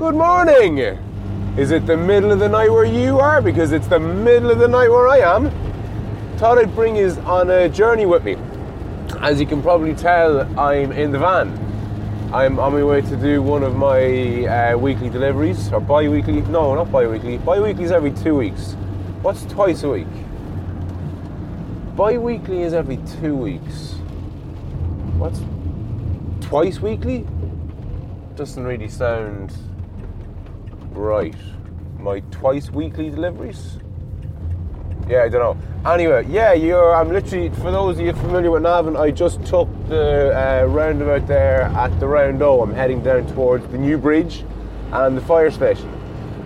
Good morning! Is it the middle of the night where you are? Because it's the middle of the night where I am. Thought I'd bring you on a journey with me. As you can probably tell, I'm in the van. I'm on my way to do one of my uh, weekly deliveries, or bi weekly. No, not bi weekly. Bi weekly is every two weeks. What's twice a week? Bi weekly is every two weeks. What's twice weekly? Doesn't really sound right. My twice weekly deliveries? Yeah, I don't know. Anyway, yeah, you're. I'm literally. For those of you familiar with Navan, I just took the uh, roundabout there at the Round O. I'm heading down towards the new bridge and the fire station.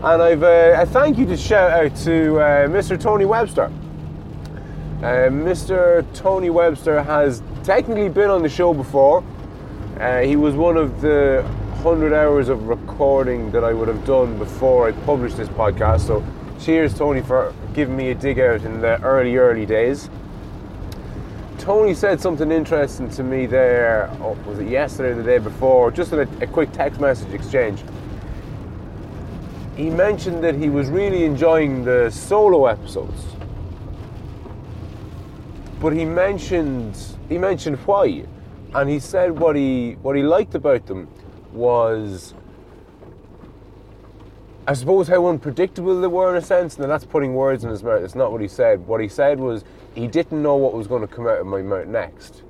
And I've uh, a thank you to shout out to uh, Mr. Tony Webster. Uh, Mr. Tony Webster has technically been on the show before. Uh, he was one of the 100 hours of recording that I would have done before I published this podcast. So, cheers, Tony, for giving me a dig out in the early, early days. Tony said something interesting to me there, oh, was it yesterday or the day before, just in a, a quick text message exchange. He mentioned that he was really enjoying the solo episodes. But he mentioned he mentioned why. And he said what he what he liked about them was I suppose how unpredictable they were in a sense, and that's putting words in his mouth. It's not what he said. What he said was he didn't know what was going to come out of my mouth next.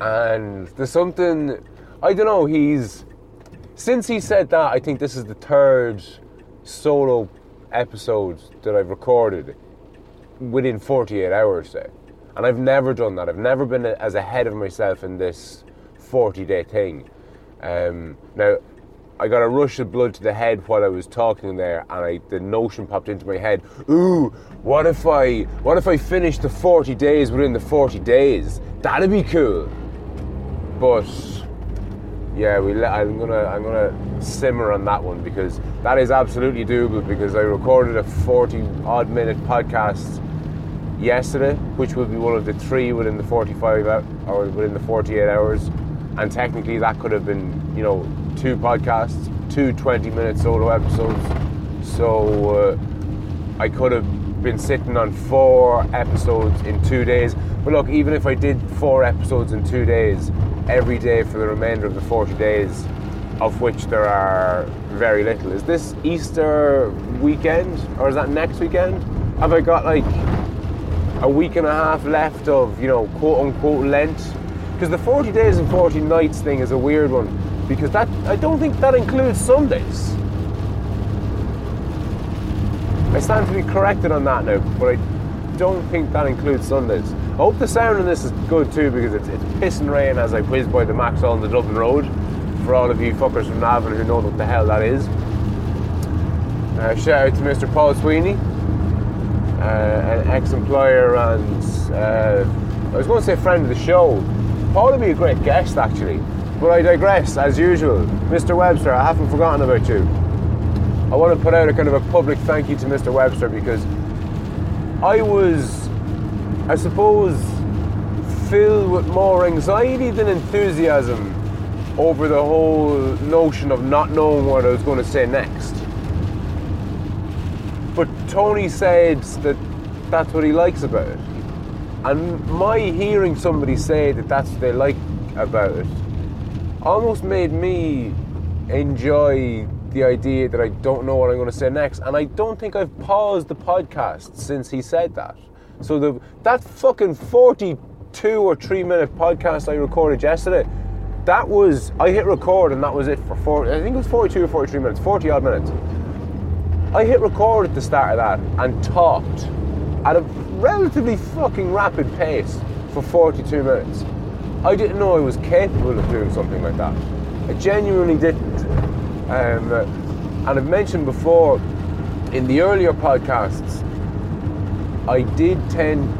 And there's something I don't know, he's since he said that, I think this is the third solo episode that I've recorded within 48 hours, say. And I've never done that. I've never been as ahead of myself in this 40 day thing. Um, now, I got a rush of blood to the head while I was talking there, and I, the notion popped into my head: Ooh, what if I, what if I finished the 40 days within the 40 days? That'd be cool. But yeah, we. I'm gonna, I'm gonna simmer on that one because that is absolutely doable. Because I recorded a 40 odd minute podcast yesterday, which will be one of the three within the 45 hours, or within the 48 hours and technically that could have been you know two podcasts two 20 minute solo episodes. So uh, i could have been sitting on four episodes in two days. But look even if i did four episodes in two days every day for the remainder of the 40 days of which there are very little is this easter weekend? Or is that next weekend? Have i got like a week and a half left of you know quote unquote lent because the 40 days and 40 nights thing is a weird one because that I don't think that includes Sundays. I stand to be corrected on that now, but I don't think that includes Sundays. I hope the sound in this is good too because it's, it's pissing rain as I whiz by the Maxwell on the Dublin Road. For all of you fuckers from Navan who know what the hell that is. Uh, shout out to Mr. Paul Sweeney, uh, an ex-employer and uh, I was going to say friend of the show. Paul would be a great guest actually, but I digress as usual. Mr. Webster, I haven't forgotten about you. I want to put out a kind of a public thank you to Mr. Webster because I was, I suppose, filled with more anxiety than enthusiasm over the whole notion of not knowing what I was going to say next. But Tony said that that's what he likes about it. And my hearing somebody say that that's what they like about it almost made me enjoy the idea that I don't know what I'm going to say next. And I don't think I've paused the podcast since he said that. So the that fucking 42 or 3 minute podcast I recorded yesterday, that was I hit record and that was it for 40 I think it was 42 or 43 minutes, 40 odd minutes. I hit record at the start of that and talked at a relatively fucking rapid pace for 42 minutes. I didn't know I was capable of doing something like that. I genuinely didn't. Um, and I've mentioned before in the earlier podcasts, I did tend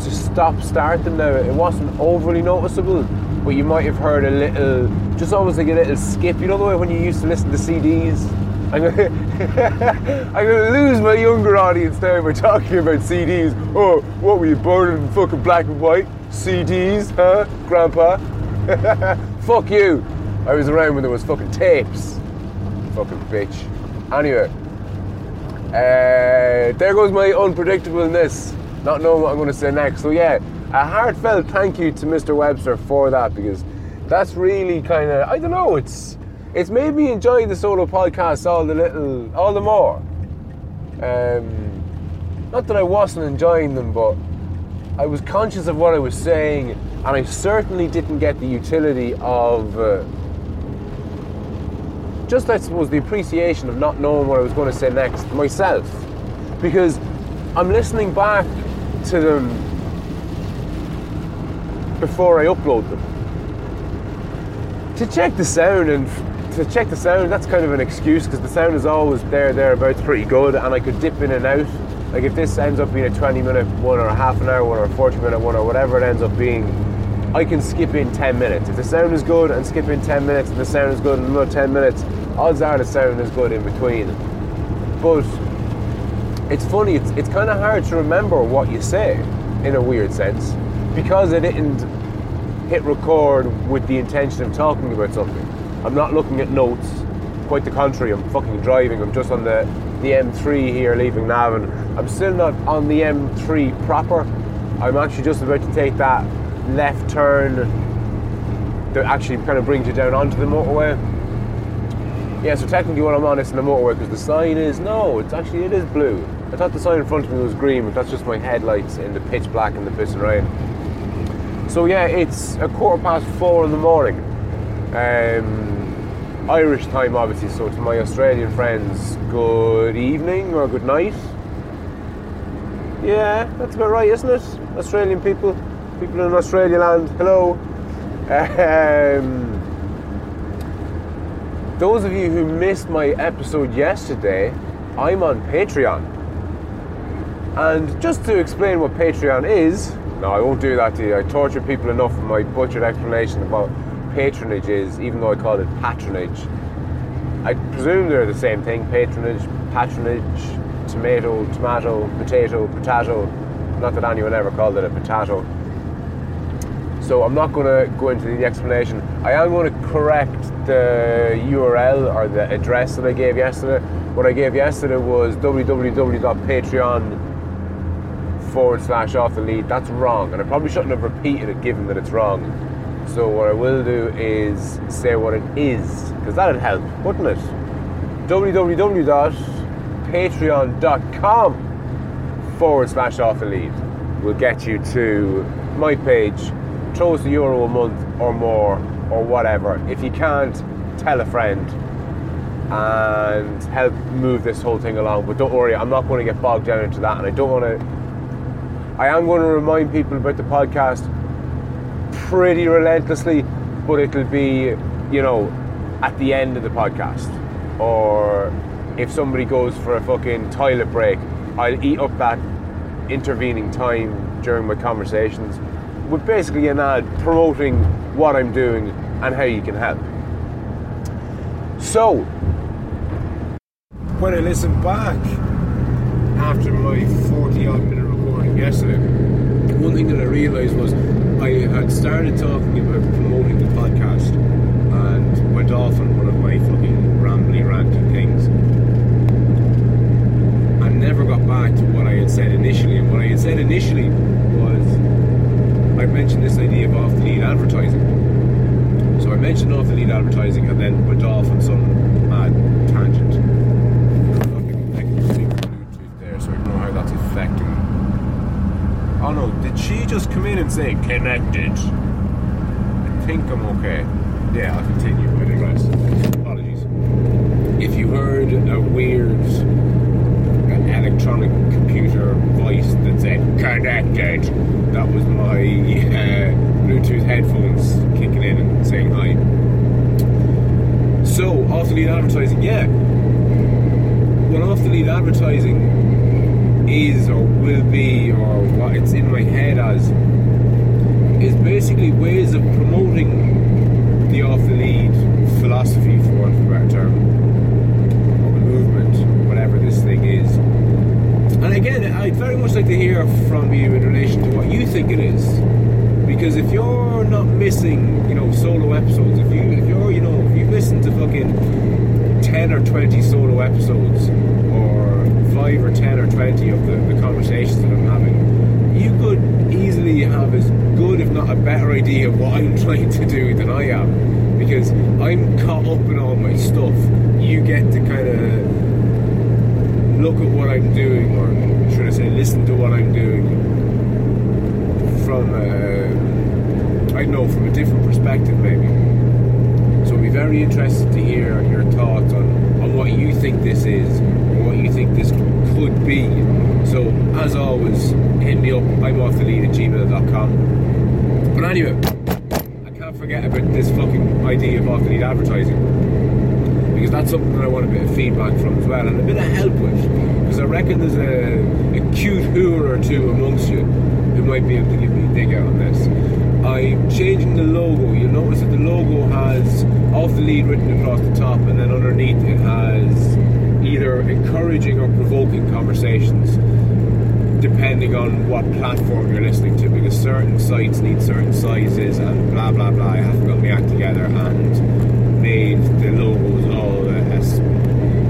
to stop start them now. It wasn't overly noticeable, but you might have heard a little, just almost like a little skip. You know the way when you used to listen to CDs? I'm gonna, I'm gonna lose my younger audience there. We're talking about CDs. Oh, what were you born in fucking black and white? CDs, huh, Grandpa? Fuck you. I was around when there was fucking tapes. Fucking bitch. Anyway, uh, there goes my unpredictableness, not knowing what I'm to say next. So yeah, a heartfelt thank you to Mr. Webster for that because that's really kind of I don't know. It's it's made me enjoy the solo podcast all the little all the more. Um, not that I wasn't enjoying them, but I was conscious of what I was saying, and I certainly didn't get the utility of. Uh, just I suppose the appreciation of not knowing what I was going to say next myself, because I'm listening back to them before I upload them to check the sound and to check the sound. That's kind of an excuse because the sound is always there thereabouts pretty good, and I could dip in and out. Like if this ends up being a 20 minute one or a half an hour one or a 40 minute one or whatever it ends up being, I can skip in 10 minutes. If the sound is good and skip in 10 minutes and the sound is good in another 10 minutes, odds are the sound is good in between. But it's funny, it's, it's kind of hard to remember what you say in a weird sense because I didn't hit record with the intention of talking about something. I'm not looking at notes, quite the contrary, I'm fucking driving, I'm just on the, the M3 here leaving Navan. I'm still not on the M3 proper, I'm actually just about to take that left turn that actually kind of brings you down onto the motorway. Yeah, so technically what I'm on is in the motorway because the sign is no, it's actually it is blue. I thought the sign in front of me was green, but that's just my headlights in the pitch black and the pissing rain. So yeah, it's a quarter past four in the morning. Um, Irish time, obviously. So to my Australian friends, good evening or good night. Yeah, that's about right, isn't it? Australian people, people in Australia land. Hello. Um, those of you who missed my episode yesterday, I'm on Patreon. And just to explain what Patreon is, no, I won't do that to you. I torture people enough with my butchered explanation about patronage is, even though I call it patronage. I presume they're the same thing patronage, patronage, tomato, tomato, potato, potato. Not that anyone ever called it a potato. So I'm not going to go into the explanation. I am going to correct the URL or the address that I gave yesterday. What I gave yesterday was www.patreon forward slash off the lead. That's wrong, and I probably shouldn't have repeated it given that it's wrong. So what I will do is say what it is, because that'd help, wouldn't it? www.patreon.com forward slash off the lead will get you to my page throw us a euro a month or more or whatever. If you can't, tell a friend and help move this whole thing along. But don't worry, I'm not going to get bogged down into that, and I don't want to. I am going to remind people about the podcast pretty relentlessly, but it'll be, you know, at the end of the podcast, or if somebody goes for a fucking toilet break, I'll eat up that intervening time during my conversations with basically an ad promoting what I'm doing and how you can help. So, when I listen back after my 40 odd minute recording yesterday, one thing that I realised was I had started talking about promoting the podcast and went off on one of my fucking rambly, ranty things I never got back to what I had said initially. And what I had said initially was I mentioned this idea of off the lead advertising. So I mentioned off the lead advertising and then went off on some mad tangent. There, so I don't know how that's affecting. Oh no, did she just come in and say connected? I think I'm okay. Yeah, I'll continue. Digress. Apologies. If you heard a weird electronic computer voice that said connected. That was my uh, Bluetooth headphones kicking in and saying hi. So, off the lead advertising, yeah. Well, off the lead advertising is or will be, or what it's in my head as, is basically ways of promoting the off the lead philosophy, for want of a better term, or the movement, whatever this thing is. And again, I'd very much like to hear from you in relation to what you think it is. Because if you're not missing, you know, solo episodes, if you if you're, you know, if you listen to fucking ten or twenty solo episodes, or five or ten or twenty of the, the conversations that I'm having, you could easily have as good, if not a better idea of what I'm trying to do than I am. Because I'm caught up in all my stuff. You get to kind of look at what I'm doing, or should I say, listen to what I'm doing from, uh, I know, from a different perspective, maybe. So I'd be very interested to hear your thoughts on, on what you think this is, what you think this could be. So, as always, hit me up. I'm off at gmail.com. But anyway, I can't forget about this fucking idea of off advertising. Because that's something that I want a bit of feedback from as well, and a bit of help with. Because I reckon there's a, a cute hooer or two amongst you who might be able to give me a dig out on this. I'm changing the logo. You'll notice that the logo has off the lead written across the top, and then underneath it has either encouraging or provoking conversations, depending on what platform you're listening to. Because certain sites need certain sizes, and blah blah blah. I haven't got my act together and made the logos all. Uh,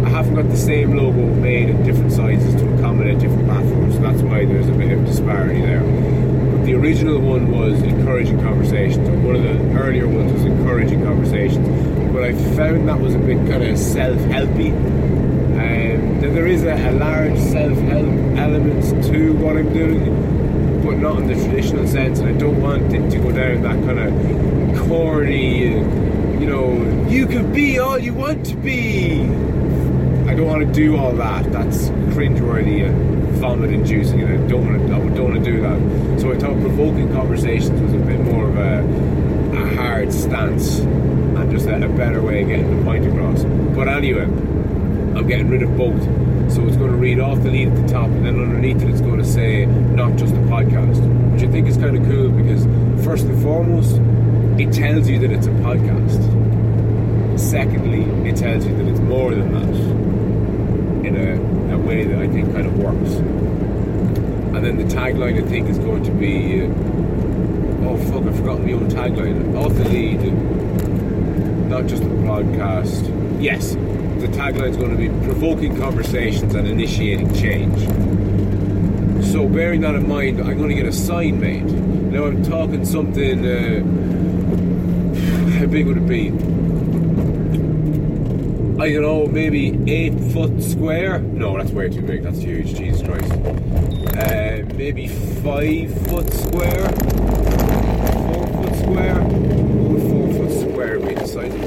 I haven't got the same logo made in different sizes to accommodate different platforms, so that's why there's a bit of disparity there. But the original one was encouraging conversations, or one of the earlier ones was encouraging conversations. But I found that was a bit kind of self-helpy. Um, there is a, a large self-help element to what I'm doing, but not in the traditional sense. And I don't want it to go down that kind of corny, you know, you can be all you want to be I don't want to do all that. That's cringeworthy and vomit inducing, and I don't want to. I don't want to do that. So I thought provoking conversations was a bit more of a, a hard stance just a, a better way of getting the point across. But anyway, I'm getting rid of both. So it's going to read off the lead at the top, and then underneath it, it's going to say not just a podcast, which I think is kind of cool because first and foremost, it tells you that it's a podcast. Secondly, it tells you that it's more than that in a, a way that I think kind of works. And then the tagline I think is going to be uh, oh fuck, I've forgotten my own tagline. Off the lead, not just a podcast. Yes, the tagline is going to be provoking conversations and initiating change. So bearing that in mind, I'm going to get a sign made. Now I'm talking something. Uh, how big would it be? I don't know, maybe eight foot square. No, that's way too big. That's huge. Jesus Christ. Uh, maybe five foot square. Four foot square. What would four foot square be the size of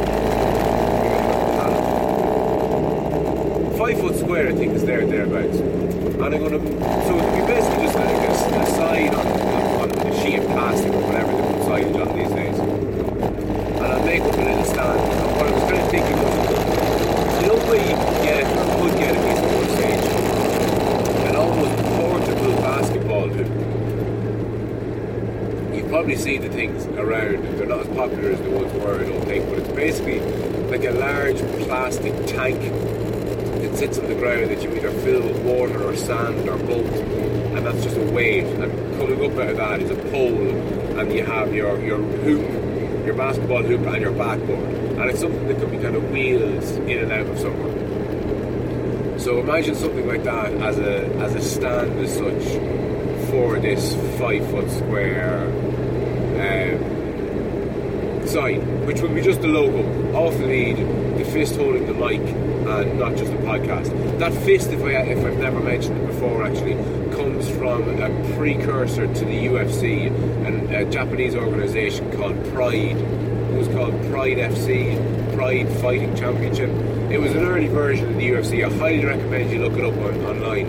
Five foot square, I think, is there thereabouts. And I'm gonna. So it'll be basically just like a, a sign on, on, on a sheet of plastic or whatever they put signage on these days. And I'll make up a little stand. And what I was kind of thinking was the only way you get, could get a piece of wood stage, an almost portable basketball hoop. You've probably seen the things around. They're not as popular as the ones were, I don't think, but it's basically like a large plastic tank sits on the ground that you either fill with water or sand or both, and that's just a wave. And coming up out of that is a pole, and you have your, your hoop, your basketball hoop, and your backboard and it's something that could be kind of wheels in and out of somewhere. So imagine something like that as a as a stand as such for this five foot square which would be just the logo off the lead, the fist holding the mic, and not just a podcast. That fist, if I if I've never mentioned it before, actually comes from a precursor to the UFC, and a Japanese organization called Pride It was called Pride FC, Pride Fighting Championship. It was an early version of the UFC. I highly recommend you look it up on, online.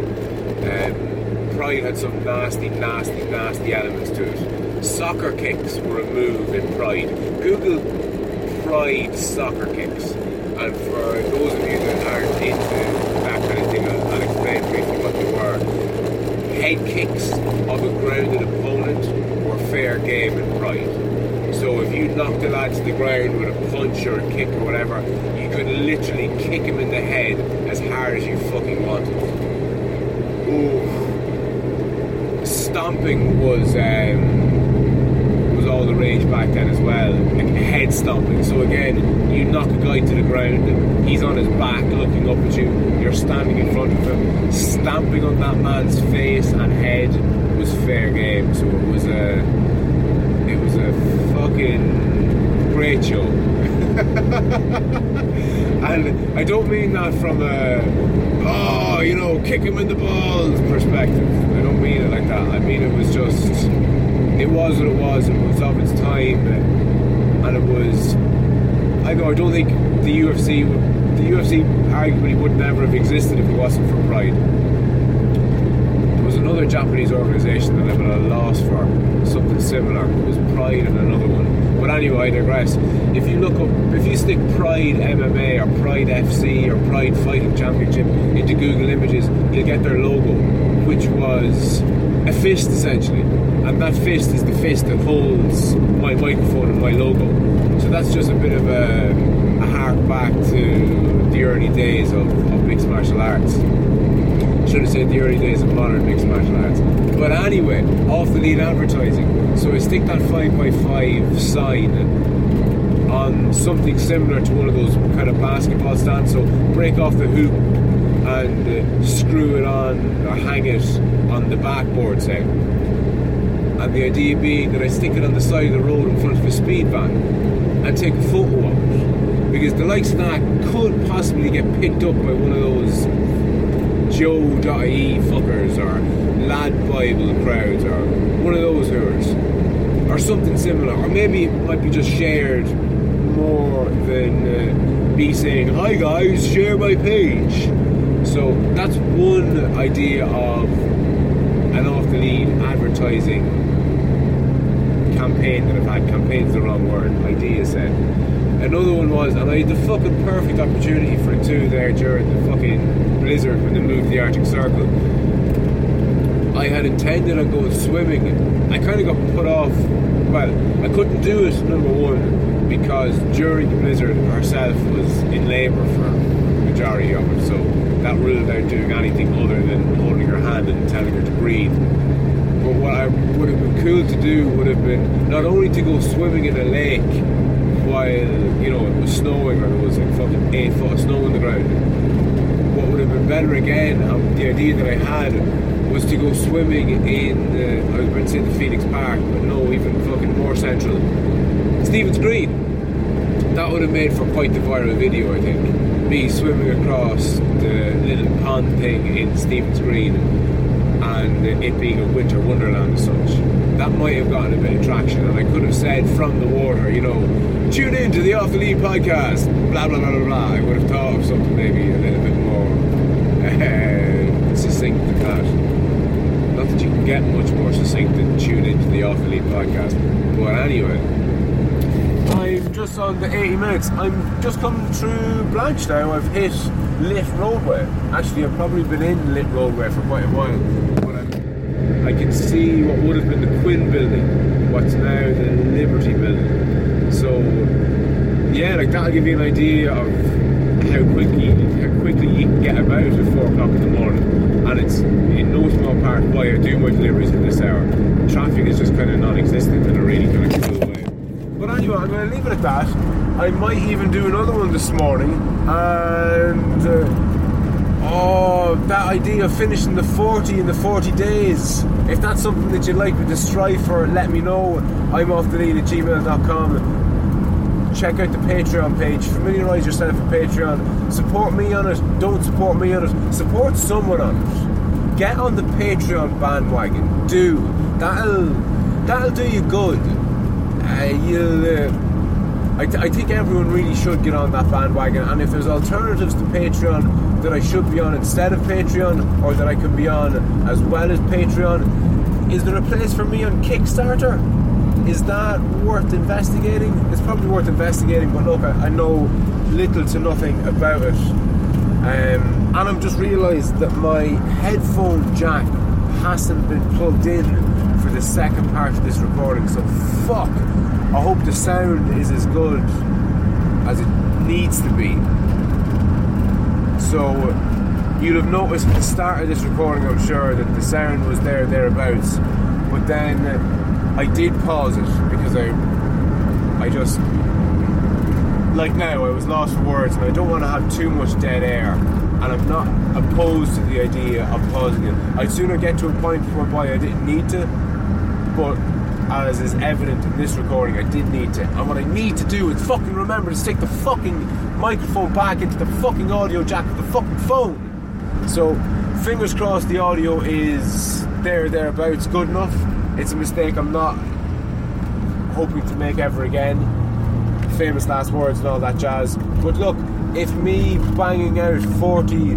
Um, Pride had some nasty, nasty, nasty elements to it. Soccer kicks were a move in Pride. Google Pride soccer kicks. And for those of you that aren't into that kind of thing, I'll, I'll explain briefly what they were. Head kicks of a grounded opponent were fair game in Pride so if you knocked a lad to the ground with a punch or a kick or whatever, you could literally kick him in the head as hard as you fucking wanted. Ooh. Stomping was um, the rage back then as well, like stomping. So again, you knock a guy to the ground, he's on his back looking up at you, you're standing in front of him, stamping on that man's face and head was fair game. So it was a, it was a fucking great show. and I don't mean that from a, oh, you know, kick him in the balls perspective. I don't mean it like that. I mean it was just, it was what it was. It was of its time, and it was. I. I don't think the UFC, the UFC arguably would never have existed if it wasn't for Pride. There was another Japanese organisation that I'm at a loss for something similar. It was Pride and another one. But anyway, I digress. If you look up, if you stick Pride MMA or Pride FC or Pride Fighting Championship into Google Images, you'll get their logo, which was a fist essentially. And that fist is the fist that holds my microphone and my logo. So that's just a bit of a, a hark back to the early days of, of mixed martial arts. Should have said the early days of modern mixed martial arts. But anyway, off the lead advertising. So I stick that 5x5 sign on something similar to one of those kind of basketball stands. So break off the hoop and uh, screw it on or hang it on the backboard, say. And the idea being that I stick it on the side of the road in front of a speed van and take a photo of it. Because the likes of that could possibly get picked up by one of those Joe.ie fuckers or Lad Bible crowds or one of those hooers. Or something similar. Or maybe it might be just shared more than uh, me saying, Hi guys, share my page. So that's one idea of an off the lead advertising campaign that I've had. Campaign's the wrong word, idea said. Another one was, and I had the fucking perfect opportunity for it too there during the fucking blizzard when they moved the Arctic Circle. I had intended on going swimming. I kind of got put off. Well, I couldn't do it, number one, because during the blizzard herself was in labour for majority of it. So that out doing anything other than holding her hand and telling her to breathe. But what I would have been cool to do would have been not only to go swimming in a lake while you know it was snowing or there was like fucking eight foot of snow on the ground. What would have been better again, um, the idea that I had was to go swimming in the, I was about to say the Phoenix Park, but no, even fucking more central, Stephen's Green. That would have made for quite the viral video, I think. Me swimming across the little pond thing in Stephen's Green and it being a winter wonderland as such. That might have gotten a bit of traction, and I could have said from the water, you know, tune in to the Off the Lead podcast, blah blah blah blah blah. I would have thought of something maybe a little bit more uh, succinct than that. Not that you can get much more succinct than tune into the Off the Lead podcast, but anyway. Just on the 80 minutes. I'm just coming through Blanche now. I've hit Lift Roadway. Actually, I've probably been in Lift Roadway for quite a while. But I'm, I can see what would have been the Quinn building, what's now the Liberty building. So, yeah, like that'll give you an idea of how quickly how quickly you can get about at 4 o'clock in the morning. And it's in no small part why I do my deliveries in this hour. Traffic is just kind of non existent in a really kind of cool way. But anyway, I'm going to leave it at that. I might even do another one this morning. And uh, oh, that idea of finishing the 40 in the 40 days. If that's something that you'd like me to strive for, let me know. I'm off the lead at gmail.com. Check out the Patreon page. Familiarise yourself with Patreon. Support me on it. Don't support me on it. Support someone on it. Get on the Patreon bandwagon. Do that'll that'll do you good. Uh, you'll. Uh, I, th- I, think everyone really should get on that bandwagon. And if there's alternatives to Patreon that I should be on instead of Patreon, or that I can be on as well as Patreon, is there a place for me on Kickstarter? Is that worth investigating? It's probably worth investigating, but look, I, I know little to nothing about it. Um, and I've just realised that my headphone jack hasn't been plugged in the second part of this recording, so fuck. I hope the sound is as good as it needs to be. So you'll have noticed at the start of this recording, I'm sure, that the sound was there thereabouts. But then I did pause it because I I just like now I was lost for words and I don't want to have too much dead air and I'm not opposed to the idea of pausing it. I'd sooner get to a point whereby I didn't need to, but as is evident in this recording, I did need to. And what I need to do is fucking remember to stick the fucking microphone back into the fucking audio jack of the fucking phone. So, fingers crossed the audio is there, thereabouts, good enough. It's a mistake I'm not hoping to make ever again. Famous last words and all that jazz. But look, if me banging out 40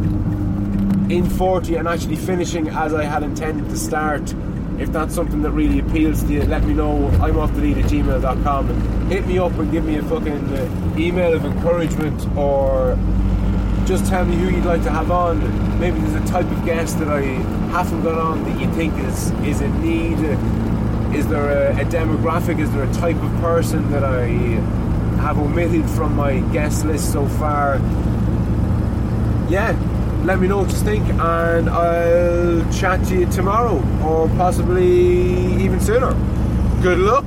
in 40 and actually finishing as I had intended to start, if that's something that really appeals to you, let me know. I'm off the lead at gmail.com and hit me up and give me a fucking uh, email of encouragement or just tell me who you'd like to have on. Maybe there's a type of guest that I haven't got on that you think is, is in need. Is there a, a demographic? Is there a type of person that I have omitted from my guest list so far? Yeah, let me know what you think, and I'll chat to you tomorrow or possibly even sooner. Good luck.